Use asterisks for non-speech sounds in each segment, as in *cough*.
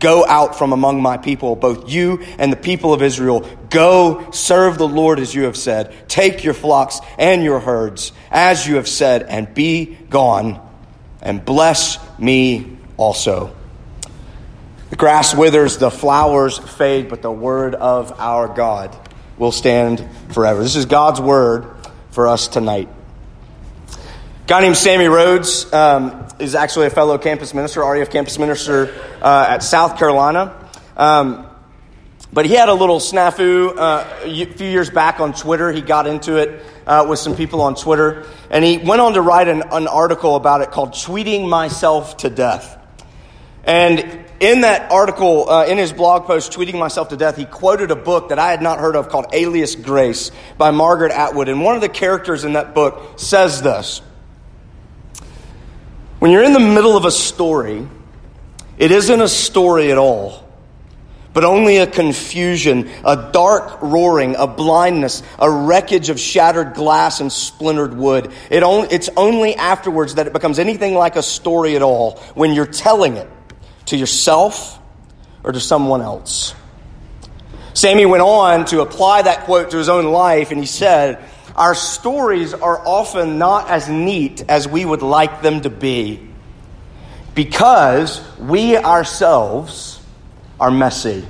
Go out from among my people, both you and the people of Israel. Go serve the Lord as you have said. Take your flocks and your herds as you have said, and be gone, and bless me also. The grass withers, the flowers fade, but the word of our God will stand forever. This is God's word for us tonight. Guy named Sammy Rhodes um, is actually a fellow campus minister, RUF campus minister uh, at South Carolina. Um, but he had a little snafu uh, a few years back on Twitter. He got into it uh, with some people on Twitter, and he went on to write an, an article about it called Tweeting Myself to Death. And in that article, uh, in his blog post, Tweeting Myself to Death, he quoted a book that I had not heard of called Alias Grace by Margaret Atwood. And one of the characters in that book says this When you're in the middle of a story, it isn't a story at all, but only a confusion, a dark roaring, a blindness, a wreckage of shattered glass and splintered wood. It only, it's only afterwards that it becomes anything like a story at all, when you're telling it to yourself or to someone else. Sammy went on to apply that quote to his own life, and he said, Our stories are often not as neat as we would like them to be because we ourselves are messy.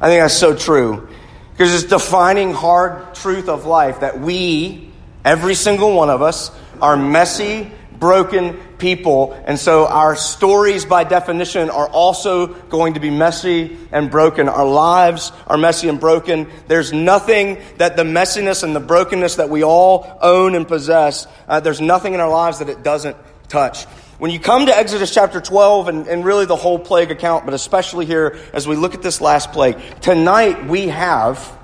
I think that's so true. Because it's defining hard truth of life that we, every single one of us, are messy, broken people. And so our stories, by definition, are also going to be messy and broken. Our lives are messy and broken. There's nothing that the messiness and the brokenness that we all own and possess, uh, there's nothing in our lives that it doesn't touch. When you come to Exodus chapter 12 and, and really the whole plague account, but especially here as we look at this last plague, tonight we have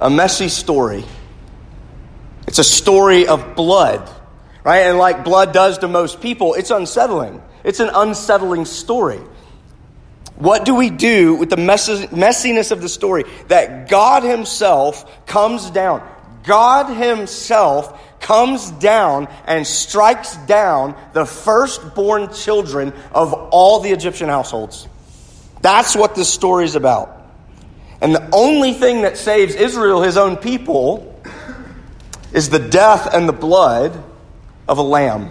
a messy story. It's a story of blood, right? And like blood does to most people, it's unsettling. It's an unsettling story. What do we do with the messiness of the story? That God Himself comes down. God Himself comes down and strikes down the firstborn children of all the Egyptian households. That's what this story is about. And the only thing that saves Israel, his own people, is the death and the blood of a lamb.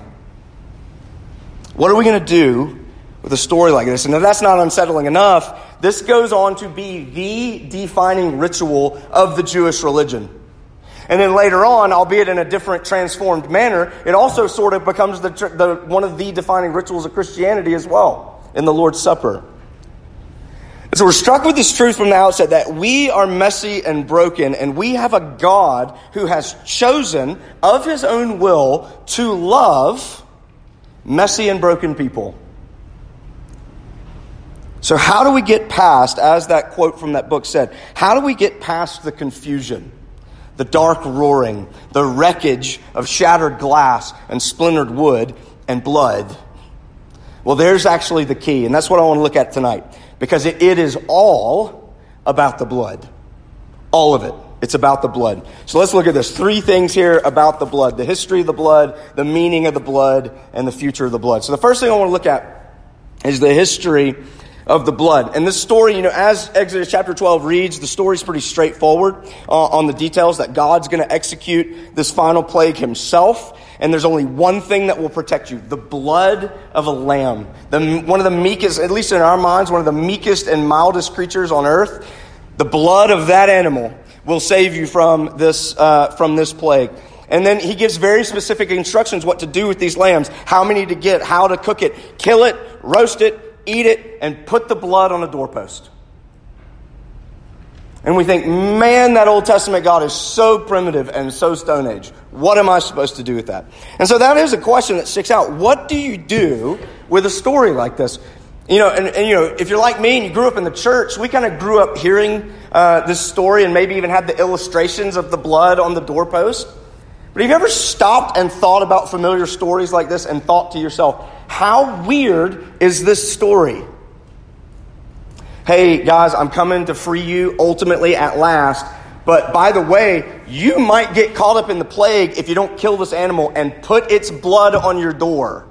What are we going to do with a story like this? And if that's not unsettling enough, this goes on to be the defining ritual of the Jewish religion. And then later on, albeit in a different transformed manner, it also sort of becomes the, the, one of the defining rituals of Christianity as well in the Lord's Supper. So we're struck with this truth from the outset that we are messy and broken, and we have a God who has chosen of his own will to love messy and broken people. So, how do we get past, as that quote from that book said, how do we get past the confusion? the dark roaring, the wreckage of shattered glass and splintered wood and blood. Well, there's actually the key, and that's what I want to look at tonight because it, it is all about the blood. All of it. It's about the blood. So let's look at this. Three things here about the blood the history of the blood, the meaning of the blood, and the future of the blood. So the first thing I want to look at is the history of the blood. And this story, you know, as Exodus chapter 12 reads, the story's pretty straightforward uh, on the details that God's going to execute this final plague himself. And there's only one thing that will protect you the blood of a lamb. The, one of the meekest, at least in our minds, one of the meekest and mildest creatures on earth. The blood of that animal will save you from this, uh, from this plague. And then he gives very specific instructions what to do with these lambs, how many to get, how to cook it, kill it, roast it, eat it, and put the blood on a doorpost. And we think, man, that Old Testament God is so primitive and so Stone Age. What am I supposed to do with that? And so that is a question that sticks out. What do you do with a story like this? You know, and, and, you know, if you're like me and you grew up in the church, we kind of grew up hearing uh, this story and maybe even had the illustrations of the blood on the doorpost. But have you ever stopped and thought about familiar stories like this and thought to yourself, how weird is this story? Hey, guys, I'm coming to free you ultimately at last. But by the way, you might get caught up in the plague if you don't kill this animal and put its blood on your door.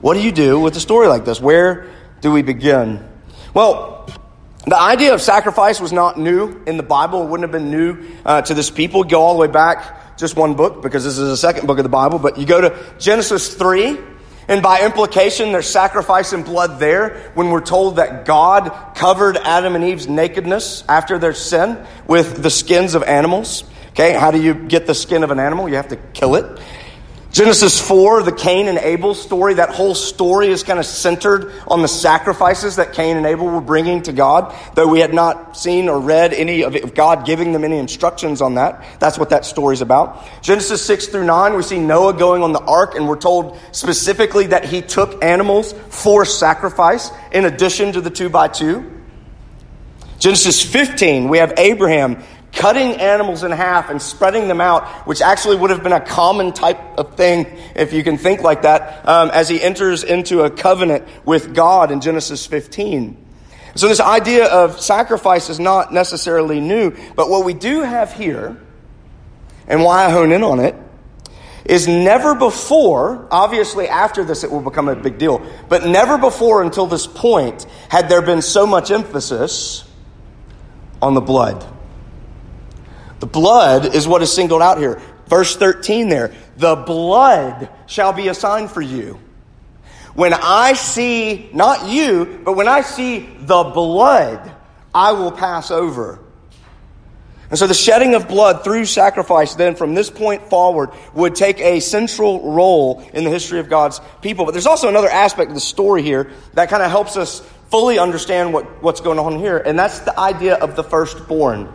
What do you do with a story like this? Where do we begin? Well, the idea of sacrifice was not new in the Bible. It wouldn't have been new uh, to this people. Go all the way back just one book because this is the second book of the Bible. But you go to Genesis 3, and by implication, there's sacrifice and blood there when we're told that God covered Adam and Eve's nakedness after their sin with the skins of animals. Okay, how do you get the skin of an animal? You have to kill it. Genesis 4, the Cain and Abel story, that whole story is kind of centered on the sacrifices that Cain and Abel were bringing to God, though we had not seen or read any of God giving them any instructions on that. That's what that story is about. Genesis 6 through 9, we see Noah going on the ark, and we're told specifically that he took animals for sacrifice in addition to the two by two. Genesis 15, we have Abraham cutting animals in half and spreading them out, which actually would have been a common type of thing, if you can think like that, um, as he enters into a covenant with God in Genesis 15. So, this idea of sacrifice is not necessarily new, but what we do have here, and why I hone in on it, is never before, obviously after this it will become a big deal, but never before until this point had there been so much emphasis on the blood. The blood is what is singled out here. Verse 13 there. The blood shall be a sign for you. When I see, not you, but when I see the blood, I will pass over. And so the shedding of blood through sacrifice, then from this point forward, would take a central role in the history of God's people. But there's also another aspect of the story here that kind of helps us fully understand what, what's going on here, and that's the idea of the firstborn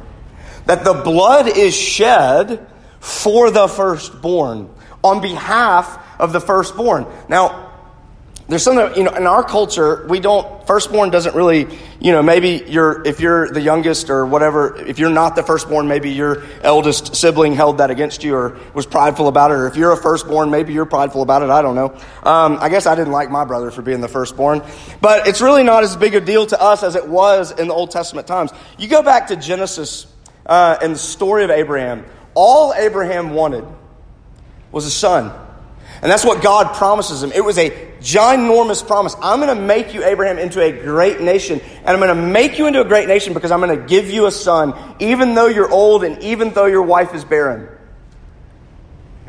that the blood is shed for the firstborn, on behalf of the firstborn. Now, there's something, you know, in our culture, we don't, firstborn doesn't really, you know, maybe you're, if you're the youngest or whatever, if you're not the firstborn, maybe your eldest sibling held that against you or was prideful about it. Or if you're a firstborn, maybe you're prideful about it. I don't know. Um, I guess I didn't like my brother for being the firstborn. But it's really not as big a deal to us as it was in the Old Testament times. You go back to Genesis uh, in the story of Abraham, all Abraham wanted was a son. And that's what God promises him. It was a ginormous promise. I'm going to make you, Abraham, into a great nation. And I'm going to make you into a great nation because I'm going to give you a son, even though you're old and even though your wife is barren.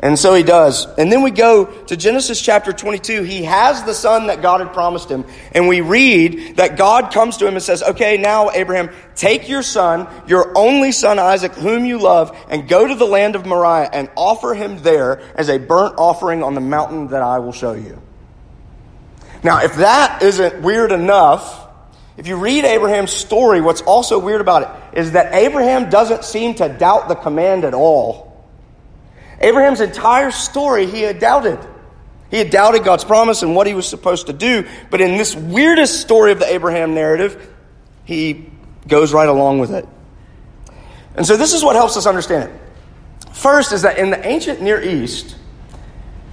And so he does. And then we go to Genesis chapter 22. He has the son that God had promised him. And we read that God comes to him and says, Okay, now, Abraham, take your son, your only son Isaac, whom you love, and go to the land of Moriah and offer him there as a burnt offering on the mountain that I will show you. Now, if that isn't weird enough, if you read Abraham's story, what's also weird about it is that Abraham doesn't seem to doubt the command at all. Abraham's entire story, he had doubted. He had doubted God's promise and what he was supposed to do. But in this weirdest story of the Abraham narrative, he goes right along with it. And so this is what helps us understand it. First is that in the ancient Near East,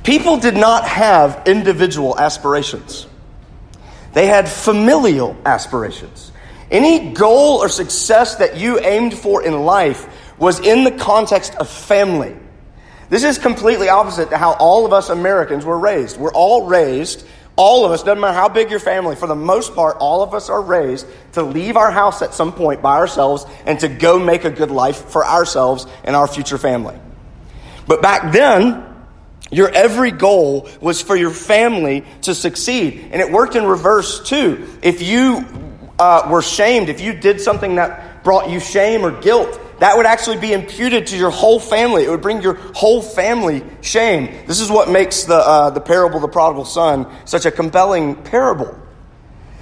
people did not have individual aspirations. They had familial aspirations. Any goal or success that you aimed for in life was in the context of family. This is completely opposite to how all of us Americans were raised. We're all raised, all of us, doesn't matter how big your family, for the most part, all of us are raised to leave our house at some point by ourselves and to go make a good life for ourselves and our future family. But back then, your every goal was for your family to succeed. And it worked in reverse too. If you uh, were shamed, if you did something that brought you shame or guilt, that would actually be imputed to your whole family. It would bring your whole family shame. This is what makes the, uh, the parable the prodigal son such a compelling parable.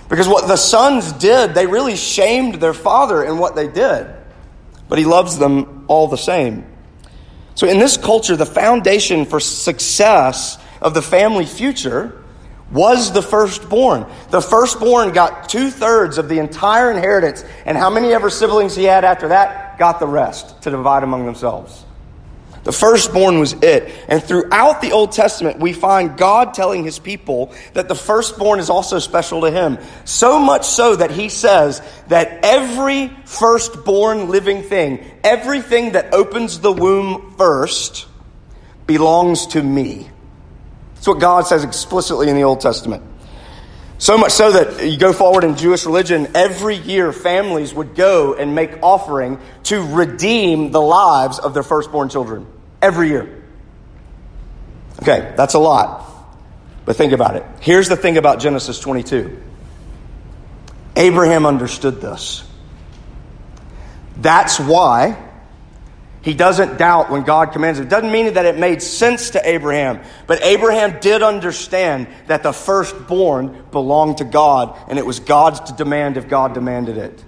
Because what the sons did, they really shamed their father in what they did. But he loves them all the same. So, in this culture, the foundation for success of the family future was the firstborn. The firstborn got two thirds of the entire inheritance, and how many ever siblings he had after that got the rest to divide among themselves. The firstborn was it. And throughout the Old Testament, we find God telling his people that the firstborn is also special to him. So much so that he says that every firstborn living thing, everything that opens the womb first, belongs to me. That's what God says explicitly in the Old Testament. So much so that you go forward in Jewish religion, every year families would go and make offering to redeem the lives of their firstborn children. Every year. Okay, that's a lot. But think about it. Here's the thing about Genesis 22 Abraham understood this. That's why he doesn't doubt when God commands it. It doesn't mean that it made sense to Abraham, but Abraham did understand that the firstborn belonged to God, and it was God's demand if God demanded it.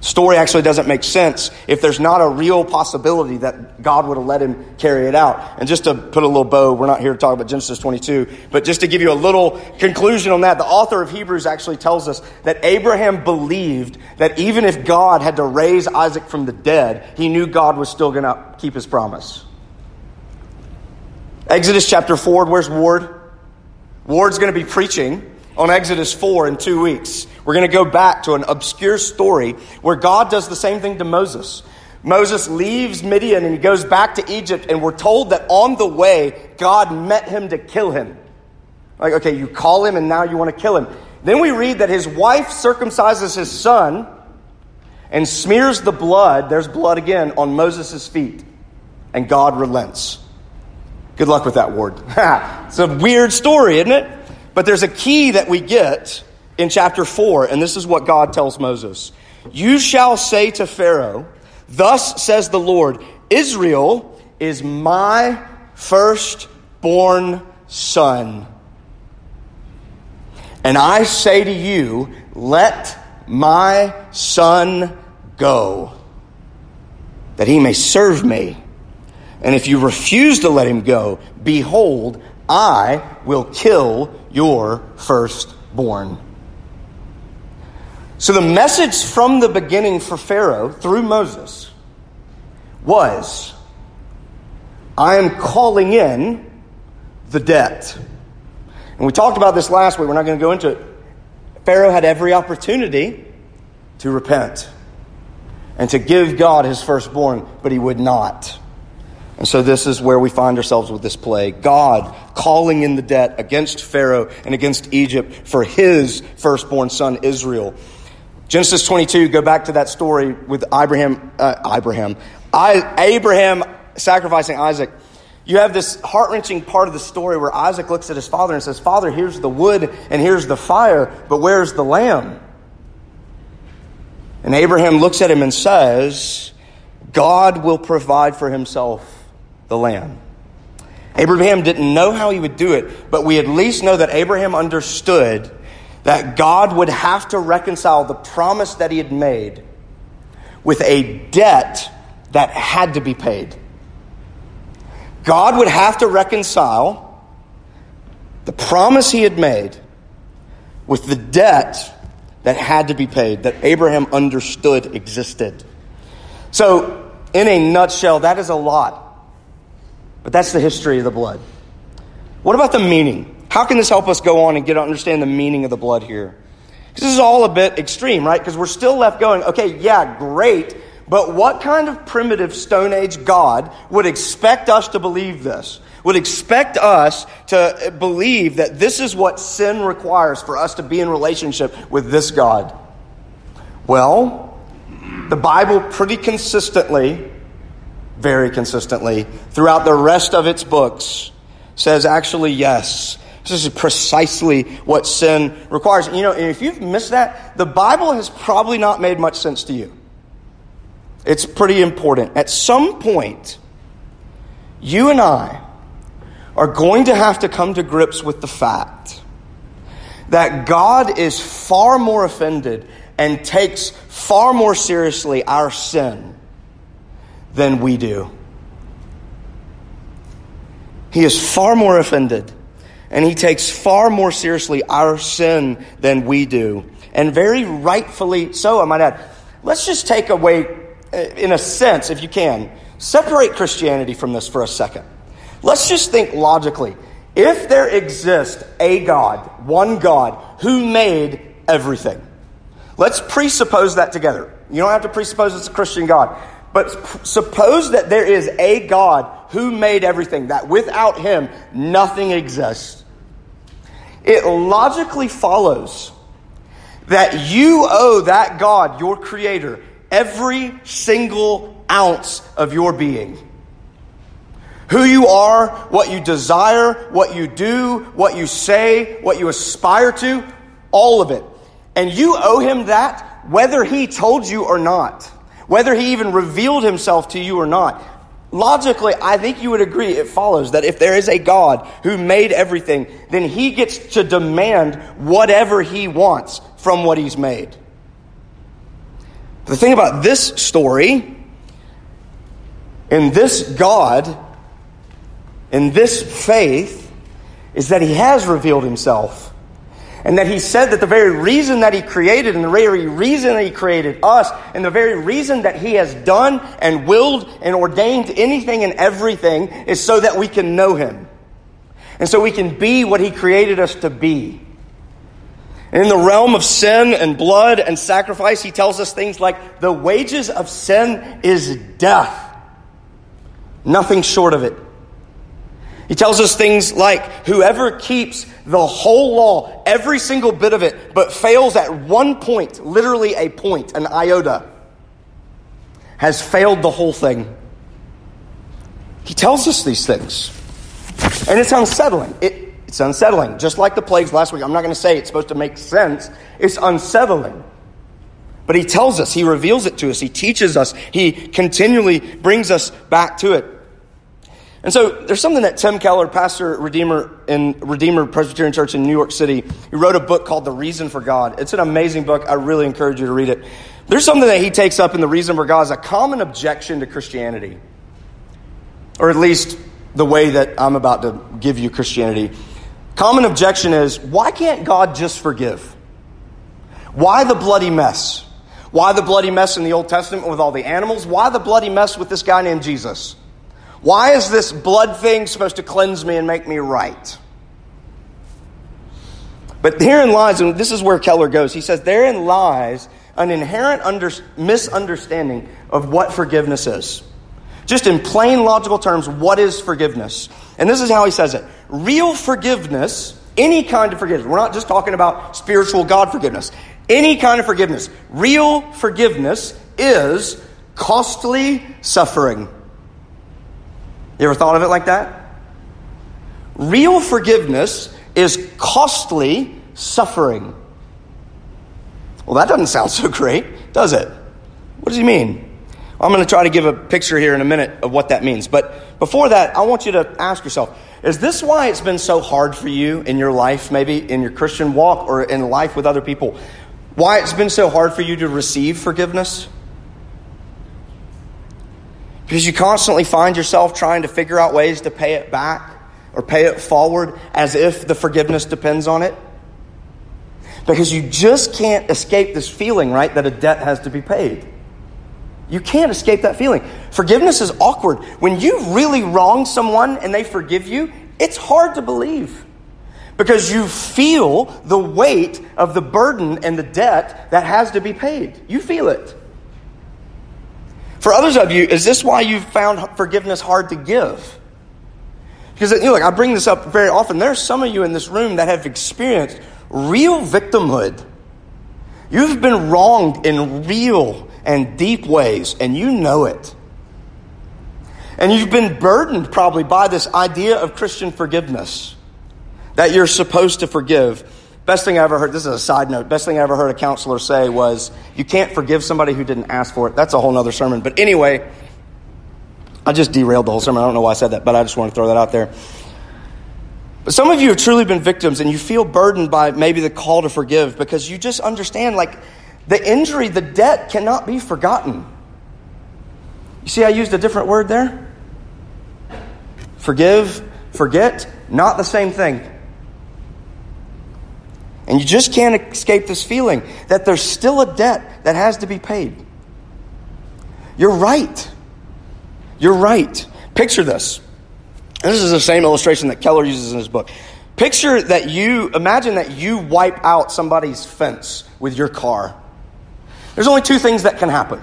Story actually doesn't make sense if there's not a real possibility that God would have let him carry it out. And just to put a little bow, we're not here to talk about Genesis 22, but just to give you a little conclusion on that, the author of Hebrews actually tells us that Abraham believed that even if God had to raise Isaac from the dead, he knew God was still going to keep his promise. Exodus chapter 4, where's Ward? Ward's going to be preaching on Exodus 4 in two weeks. We're going to go back to an obscure story where God does the same thing to Moses. Moses leaves Midian and he goes back to Egypt, and we're told that on the way, God met him to kill him. Like, okay, you call him and now you want to kill him. Then we read that his wife circumcises his son and smears the blood, there's blood again, on Moses' feet. And God relents. Good luck with that Ward. *laughs* it's a weird story, isn't it? But there's a key that we get in chapter 4, and this is what God tells Moses You shall say to Pharaoh, Thus says the Lord, Israel is my firstborn son. And I say to you, Let my son go, that he may serve me. And if you refuse to let him go, behold, I will kill your firstborn. So the message from the beginning for Pharaoh through Moses was I am calling in the debt. And we talked about this last week. We're not going to go into it. Pharaoh had every opportunity to repent and to give God his firstborn, but he would not. And so this is where we find ourselves with this plague. God calling in the debt against Pharaoh and against Egypt for his firstborn son Israel. Genesis 22, go back to that story with Abraham, uh, Abraham, I, Abraham sacrificing Isaac. You have this heart wrenching part of the story where Isaac looks at his father and says, Father, here's the wood and here's the fire, but where's the lamb? And Abraham looks at him and says, God will provide for himself the lamb. Abraham didn't know how he would do it, but we at least know that Abraham understood that God would have to reconcile the promise that he had made with a debt that had to be paid. God would have to reconcile the promise he had made with the debt that had to be paid, that Abraham understood existed. So, in a nutshell, that is a lot but that's the history of the blood. What about the meaning? How can this help us go on and get to understand the meaning of the blood here? Because this is all a bit extreme, right? Because we're still left going, okay, yeah, great, but what kind of primitive Stone Age God would expect us to believe this? Would expect us to uh, believe that this is what sin requires for us to be in relationship with this God? Well, the Bible pretty consistently very consistently throughout the rest of its books says actually yes. This is precisely what sin requires. You know, if you've missed that, the Bible has probably not made much sense to you. It's pretty important. At some point, you and I are going to have to come to grips with the fact that God is far more offended and takes far more seriously our sin than we do. He is far more offended and he takes far more seriously our sin than we do. And very rightfully so, I might add. Let's just take away, uh, in a sense, if you can, separate Christianity from this for a second. Let's just think logically. If there exists a God, one God, who made everything, let's presuppose that together. You don't have to presuppose it's a Christian God. But suppose that there is a God who made everything, that without him, nothing exists. It logically follows that you owe that God, your creator, every single ounce of your being. Who you are, what you desire, what you do, what you say, what you aspire to, all of it. And you owe him that whether he told you or not, whether he even revealed himself to you or not. Logically, I think you would agree it follows that if there is a God who made everything, then he gets to demand whatever he wants from what he's made. The thing about this story, in this God, in this faith, is that he has revealed himself. And that he said that the very reason that he created, and the very reason that he created us, and the very reason that he has done and willed and ordained anything and everything is so that we can know him. And so we can be what he created us to be. And in the realm of sin and blood and sacrifice, he tells us things like the wages of sin is death. Nothing short of it. He tells us things like whoever keeps the whole law, every single bit of it, but fails at one point, literally a point, an iota, has failed the whole thing. He tells us these things. And it's unsettling. It, it's unsettling. Just like the plagues last week. I'm not going to say it's supposed to make sense. It's unsettling. But he tells us, he reveals it to us, he teaches us, he continually brings us back to it. And so there's something that Tim Keller, pastor Redeemer in Redeemer Presbyterian Church in New York City, he wrote a book called The Reason for God. It's an amazing book. I really encourage you to read it. There's something that he takes up in The Reason for God as a common objection to Christianity. Or at least the way that I'm about to give you Christianity. Common objection is why can't God just forgive? Why the bloody mess? Why the bloody mess in the Old Testament with all the animals? Why the bloody mess with this guy named Jesus? Why is this blood thing supposed to cleanse me and make me right? But herein lies, and this is where Keller goes. He says, therein lies an inherent under, misunderstanding of what forgiveness is. Just in plain logical terms, what is forgiveness? And this is how he says it real forgiveness, any kind of forgiveness, we're not just talking about spiritual God forgiveness, any kind of forgiveness, real forgiveness is costly suffering. You ever thought of it like that? Real forgiveness is costly suffering. Well, that doesn't sound *laughs* so great, does it? What does he mean? I'm going to try to give a picture here in a minute of what that means. But before that, I want you to ask yourself is this why it's been so hard for you in your life, maybe in your Christian walk or in life with other people? Why it's been so hard for you to receive forgiveness? Because you constantly find yourself trying to figure out ways to pay it back or pay it forward as if the forgiveness depends on it. Because you just can't escape this feeling, right, that a debt has to be paid. You can't escape that feeling. Forgiveness is awkward. When you really wrong someone and they forgive you, it's hard to believe. Because you feel the weight of the burden and the debt that has to be paid. You feel it. For others of you, is this why you've found forgiveness hard to give? Because you know, like I bring this up very often. There are some of you in this room that have experienced real victimhood. You've been wronged in real and deep ways, and you know it. And you've been burdened probably by this idea of Christian forgiveness that you're supposed to forgive. Best thing I ever heard, this is a side note, best thing I ever heard a counselor say was, you can't forgive somebody who didn't ask for it. That's a whole other sermon. But anyway, I just derailed the whole sermon. I don't know why I said that, but I just want to throw that out there. But some of you have truly been victims and you feel burdened by maybe the call to forgive because you just understand like the injury, the debt cannot be forgotten. You see, I used a different word there? Forgive, forget, not the same thing. And you just can't escape this feeling that there's still a debt that has to be paid. You're right. You're right. Picture this. This is the same illustration that Keller uses in his book. Picture that you, imagine that you wipe out somebody's fence with your car. There's only two things that can happen.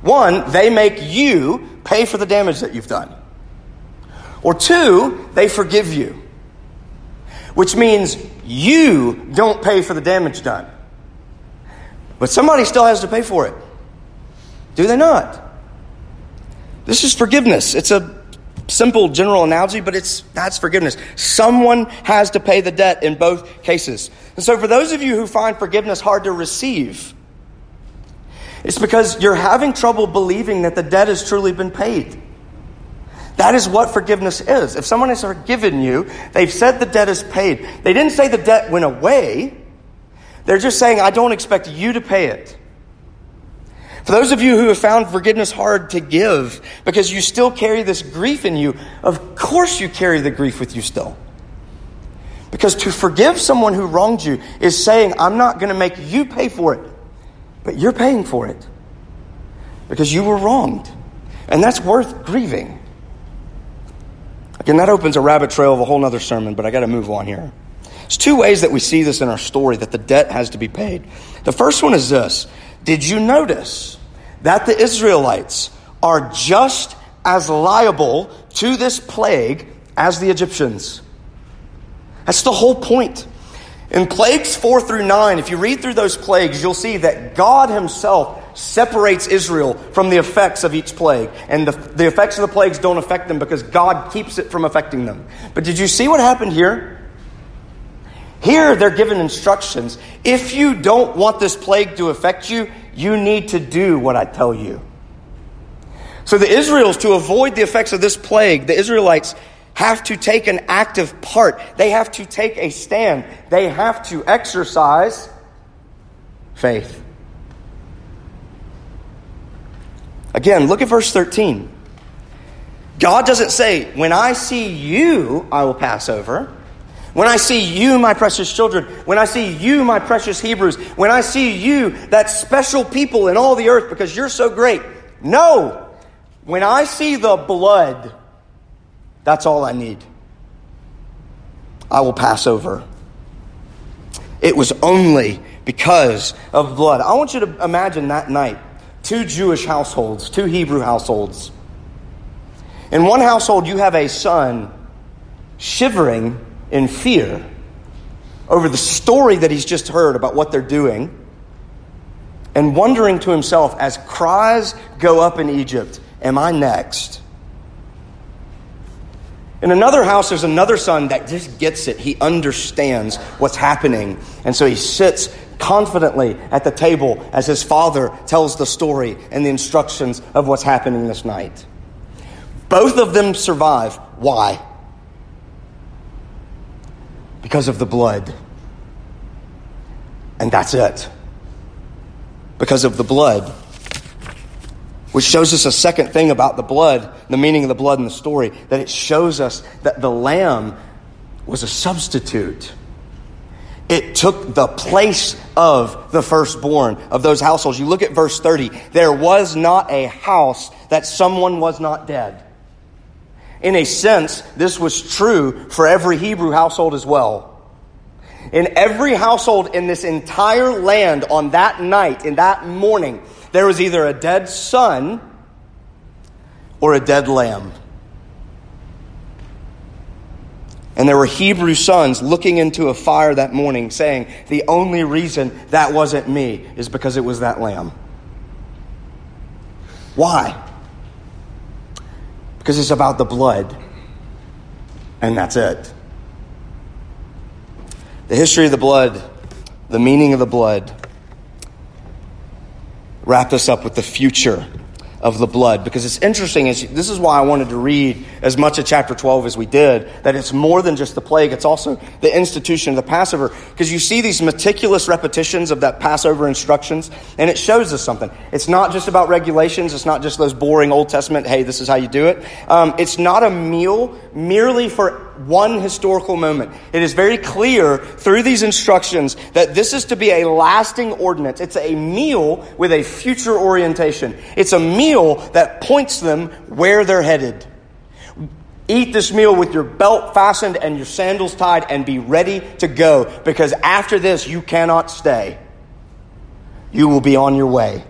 One, they make you pay for the damage that you've done. Or two, they forgive you. Which means you don't pay for the damage done. But somebody still has to pay for it. Do they not? This is forgiveness. It's a simple general analogy, but it's that's forgiveness. Someone has to pay the debt in both cases. And so for those of you who find forgiveness hard to receive, it's because you're having trouble believing that the debt has truly been paid. That is what forgiveness is. If someone has forgiven you, they've said the debt is paid. They didn't say the debt went away. They're just saying, I don't expect you to pay it. For those of you who have found forgiveness hard to give because you still carry this grief in you, of course you carry the grief with you still. Because to forgive someone who wronged you is saying, I'm not going to make you pay for it, but you're paying for it because you were wronged. And that's worth grieving. Again, that opens a rabbit trail of a whole other sermon, but I got to move on here. There's two ways that we see this in our story that the debt has to be paid. The first one is this Did you notice that the Israelites are just as liable to this plague as the Egyptians. That's the whole point. In plagues 4 through 9, if you read through those plagues, you'll see that God Himself separates Israel from the effects of each plague. And the, the effects of the plagues don't affect them because God keeps it from affecting them. But did you see what happened here? Here, they're given instructions. If you don't want this plague to affect you, you need to do what I tell you. So the Israels, to avoid the effects of this plague, the Israelites have to take an active part. They have to take a stand. They have to exercise faith. Again, look at verse 13. God doesn't say, When I see you, I will pass over. When I see you, my precious children, when I see you, my precious Hebrews, when I see you, that special people in all the earth because you're so great. No! When I see the blood, that's all I need. I will pass over. It was only because of blood. I want you to imagine that night two Jewish households, two Hebrew households. In one household, you have a son shivering in fear over the story that he's just heard about what they're doing and wondering to himself as cries go up in Egypt, Am I next? In another house, there's another son that just gets it. He understands what's happening. And so he sits confidently at the table as his father tells the story and the instructions of what's happening this night. Both of them survive. Why? because of the blood. And that's it. Because of the blood. Which shows us a second thing about the blood, the meaning of the blood in the story, that it shows us that the lamb was a substitute. It took the place of the firstborn of those households. You look at verse 30. There was not a house that someone was not dead. In a sense, this was true for every Hebrew household as well. In every household in this entire land on that night, in that morning, there was either a dead son or a dead lamb. And there were Hebrew sons looking into a fire that morning saying, The only reason that wasn't me is because it was that lamb. Why? because it's about the blood. And that's it. The history of the blood, the meaning of the blood, wrap us up with the future of the blood. Because it's interesting this is why i wanted to read as much of chapter 12 as we did that it's more than just the plague it's also the institution of the passover. Because you see these meticulous repetitions of that passover instructions and it shows us something. It's not just about regulations it's not just those boring old testament hey this is how you do it. Um, it's not a meal merely for one historical moment. It is very clear through these instructions that this is to be a lasting ordinance. It's a meal with a future orientation. It's a meal that points them where they're headed. Eat this meal with your belt fastened and your sandals tied and be ready to go because after this you cannot stay. You will be on your way.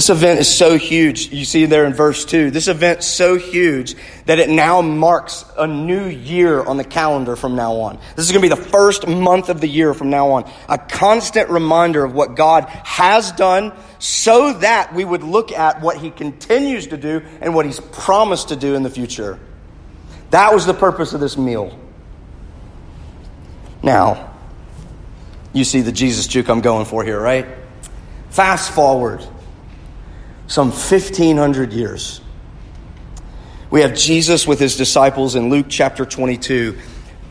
This event is so huge. You see there in verse 2. This event so huge that it now marks a new year on the calendar from now on. This is going to be the first month of the year from now on. A constant reminder of what God has done so that we would look at what he continues to do and what he's promised to do in the future. That was the purpose of this meal. Now, you see the Jesus juke I'm going for here, right? Fast forward some 1,500 years. We have Jesus with his disciples in Luke chapter 22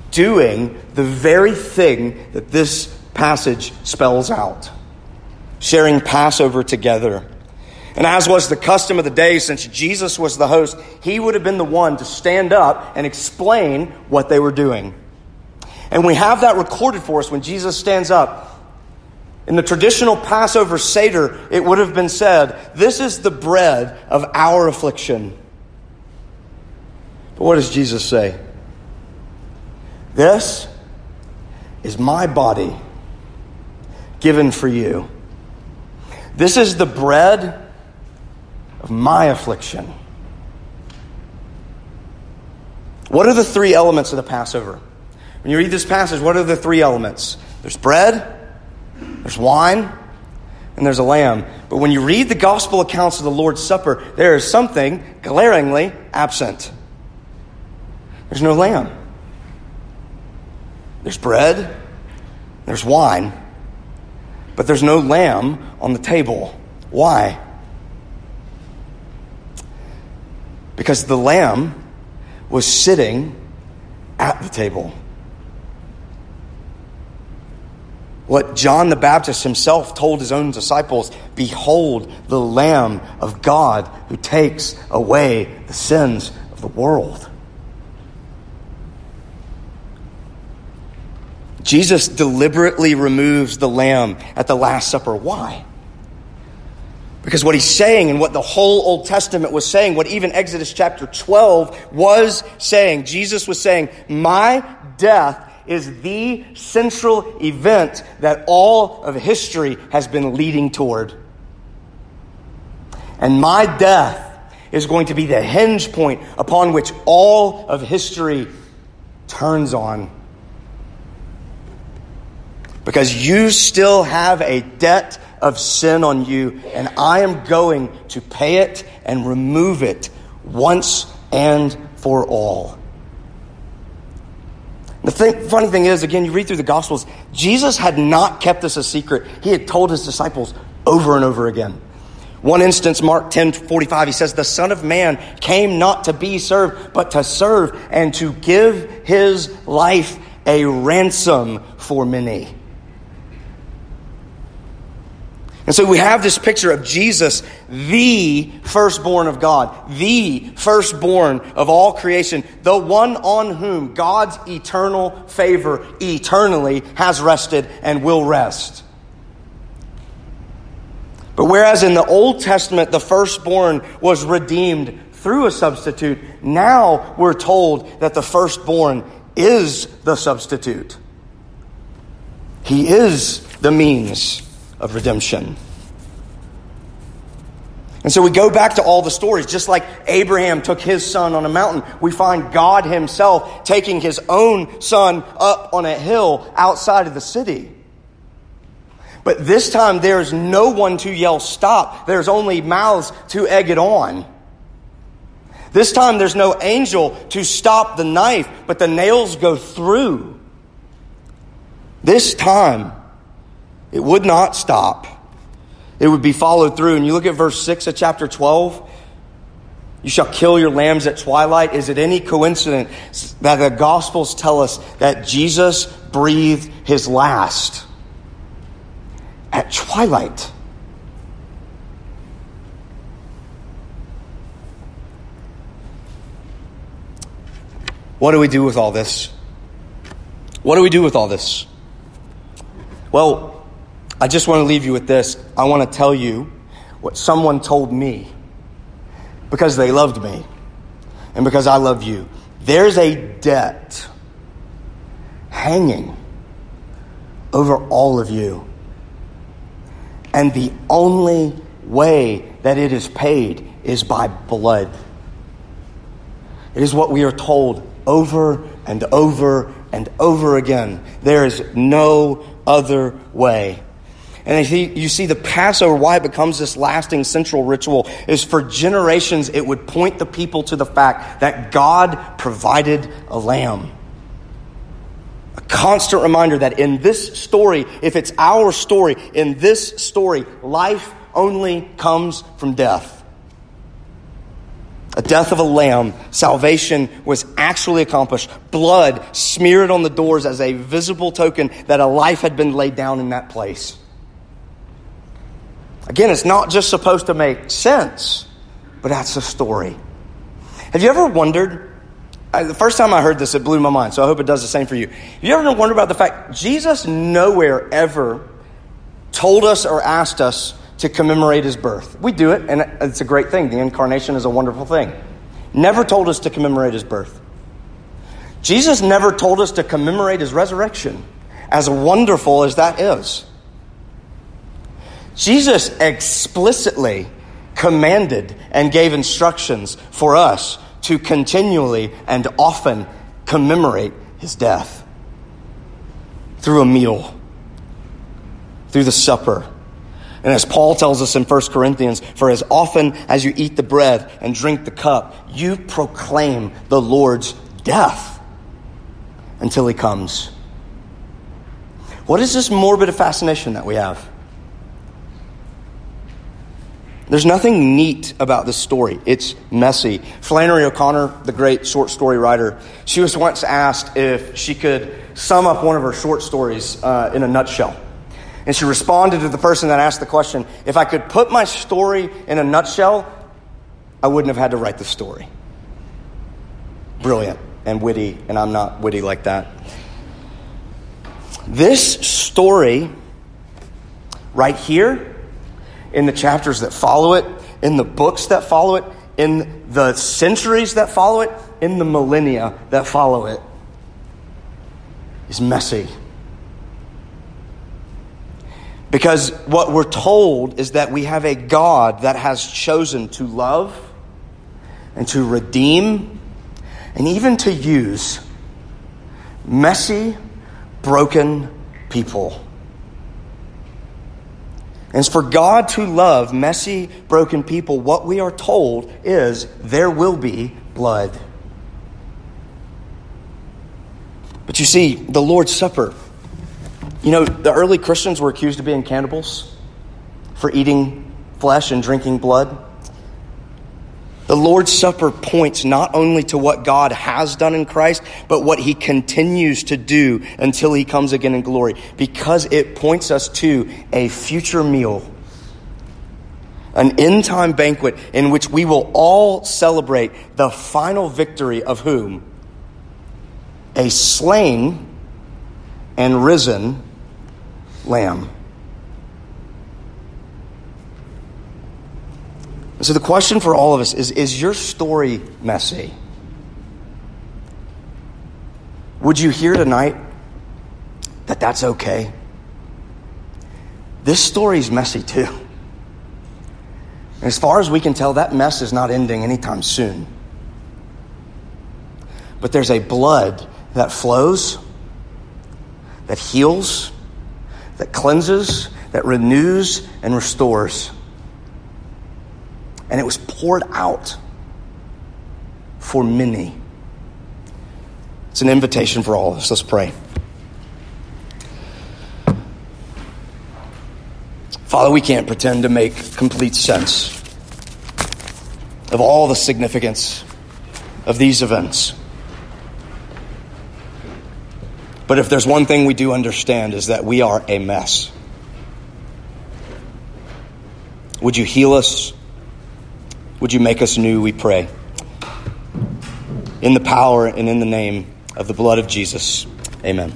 doing the very thing that this passage spells out sharing Passover together. And as was the custom of the day, since Jesus was the host, he would have been the one to stand up and explain what they were doing. And we have that recorded for us when Jesus stands up in the traditional Passover Seder, it would have been said, This is the bread of our affliction. But what does Jesus say? This is my body given for you. This is the bread of my affliction. What are the three elements of the Passover? When you read this passage, what are the three elements? There's bread, there's wine and there's a lamb. But when you read the gospel accounts of the Lord's Supper, there is something glaringly absent. There's no lamb. There's bread, there's wine, but there's no lamb on the table. Why? Because the lamb was sitting at the table. What John the Baptist himself told his own disciples Behold, the Lamb of God who takes away the sins of the world. Jesus deliberately removes the lamb at the Last Supper. Why? Because what he's saying and what the whole Old Testament was saying, what even Exodus chapter 12 was saying, Jesus was saying, My death is the central event that all of history has been leading toward. And my death is going to be the hinge point upon which all of history turns on. Because you still have a debt of sin on you, and I am going to pay it and remove it once and for all. The thing, funny thing is, again, you read through the Gospels, Jesus had not kept this a secret. He had told his disciples over and over again. One instance, Mark 10 45, he says, The Son of Man came not to be served, but to serve and to give his life a ransom for many. And so we have this picture of Jesus, the firstborn of God, the firstborn of all creation, the one on whom God's eternal favor eternally has rested and will rest. But whereas in the Old Testament the firstborn was redeemed through a substitute, now we're told that the firstborn is the substitute. He is the means of redemption. And so we go back to all the stories. Just like Abraham took his son on a mountain, we find God himself taking his own son up on a hill outside of the city. But this time there's no one to yell stop. There's only mouths to egg it on. This time there's no angel to stop the knife, but the nails go through. This time it would not stop. It would be followed through. And you look at verse 6 of chapter 12. You shall kill your lambs at twilight. Is it any coincidence that the Gospels tell us that Jesus breathed his last at twilight? What do we do with all this? What do we do with all this? Well, I just want to leave you with this. I want to tell you what someone told me because they loved me and because I love you. There's a debt hanging over all of you. And the only way that it is paid is by blood. It is what we are told over and over and over again. There is no other way. And you see the Passover, why it becomes this lasting central ritual, is for generations it would point the people to the fact that God provided a lamb. A constant reminder that in this story, if it's our story, in this story, life only comes from death a death of a lamb, salvation was actually accomplished. Blood smeared on the doors as a visible token that a life had been laid down in that place. Again, it's not just supposed to make sense, but that's the story. Have you ever wondered? I, the first time I heard this, it blew my mind, so I hope it does the same for you. Have you ever wondered about the fact Jesus nowhere ever told us or asked us to commemorate his birth. We do it, and it's a great thing. The incarnation is a wonderful thing. Never told us to commemorate his birth. Jesus never told us to commemorate his resurrection, as wonderful as that is. Jesus explicitly commanded and gave instructions for us to continually and often commemorate his death through a meal, through the supper and as Paul tells us in 1 Corinthians, for as often as you eat the bread and drink the cup, you proclaim the Lord's death until he comes. What is this morbid fascination that we have? There's nothing neat about this story. It's messy. Flannery O'Connor, the great short story writer, she was once asked if she could sum up one of her short stories uh, in a nutshell. And she responded to the person that asked the question If I could put my story in a nutshell, I wouldn't have had to write the story. Brilliant and witty, and I'm not witty like that. This story, right here, in the chapters that follow it, in the books that follow it, in the centuries that follow it, in the millennia that follow it, is messy because what we're told is that we have a God that has chosen to love and to redeem and even to use messy, broken people. And for God to love messy, broken people, what we are told is there will be blood. But you see, the Lord's Supper you know, the early Christians were accused of being cannibals for eating flesh and drinking blood. The Lord's Supper points not only to what God has done in Christ, but what he continues to do until he comes again in glory, because it points us to a future meal, an end time banquet in which we will all celebrate the final victory of whom? A slain and risen lamb. So the question for all of us is Is your story messy? Would you hear tonight that that's okay? This story is messy too. And as far as we can tell, that mess is not ending anytime soon. But there's a blood that flows, that heals, that cleanses, that renews, and restores. And it was poured out for many. It's an invitation for all of us. Let's pray. Father, we can't pretend to make complete sense of all the significance of these events. But if there's one thing we do understand is that we are a mess. Would you heal us? Would you make us new, we pray? in the power and in the name of the blood of Jesus. Amen.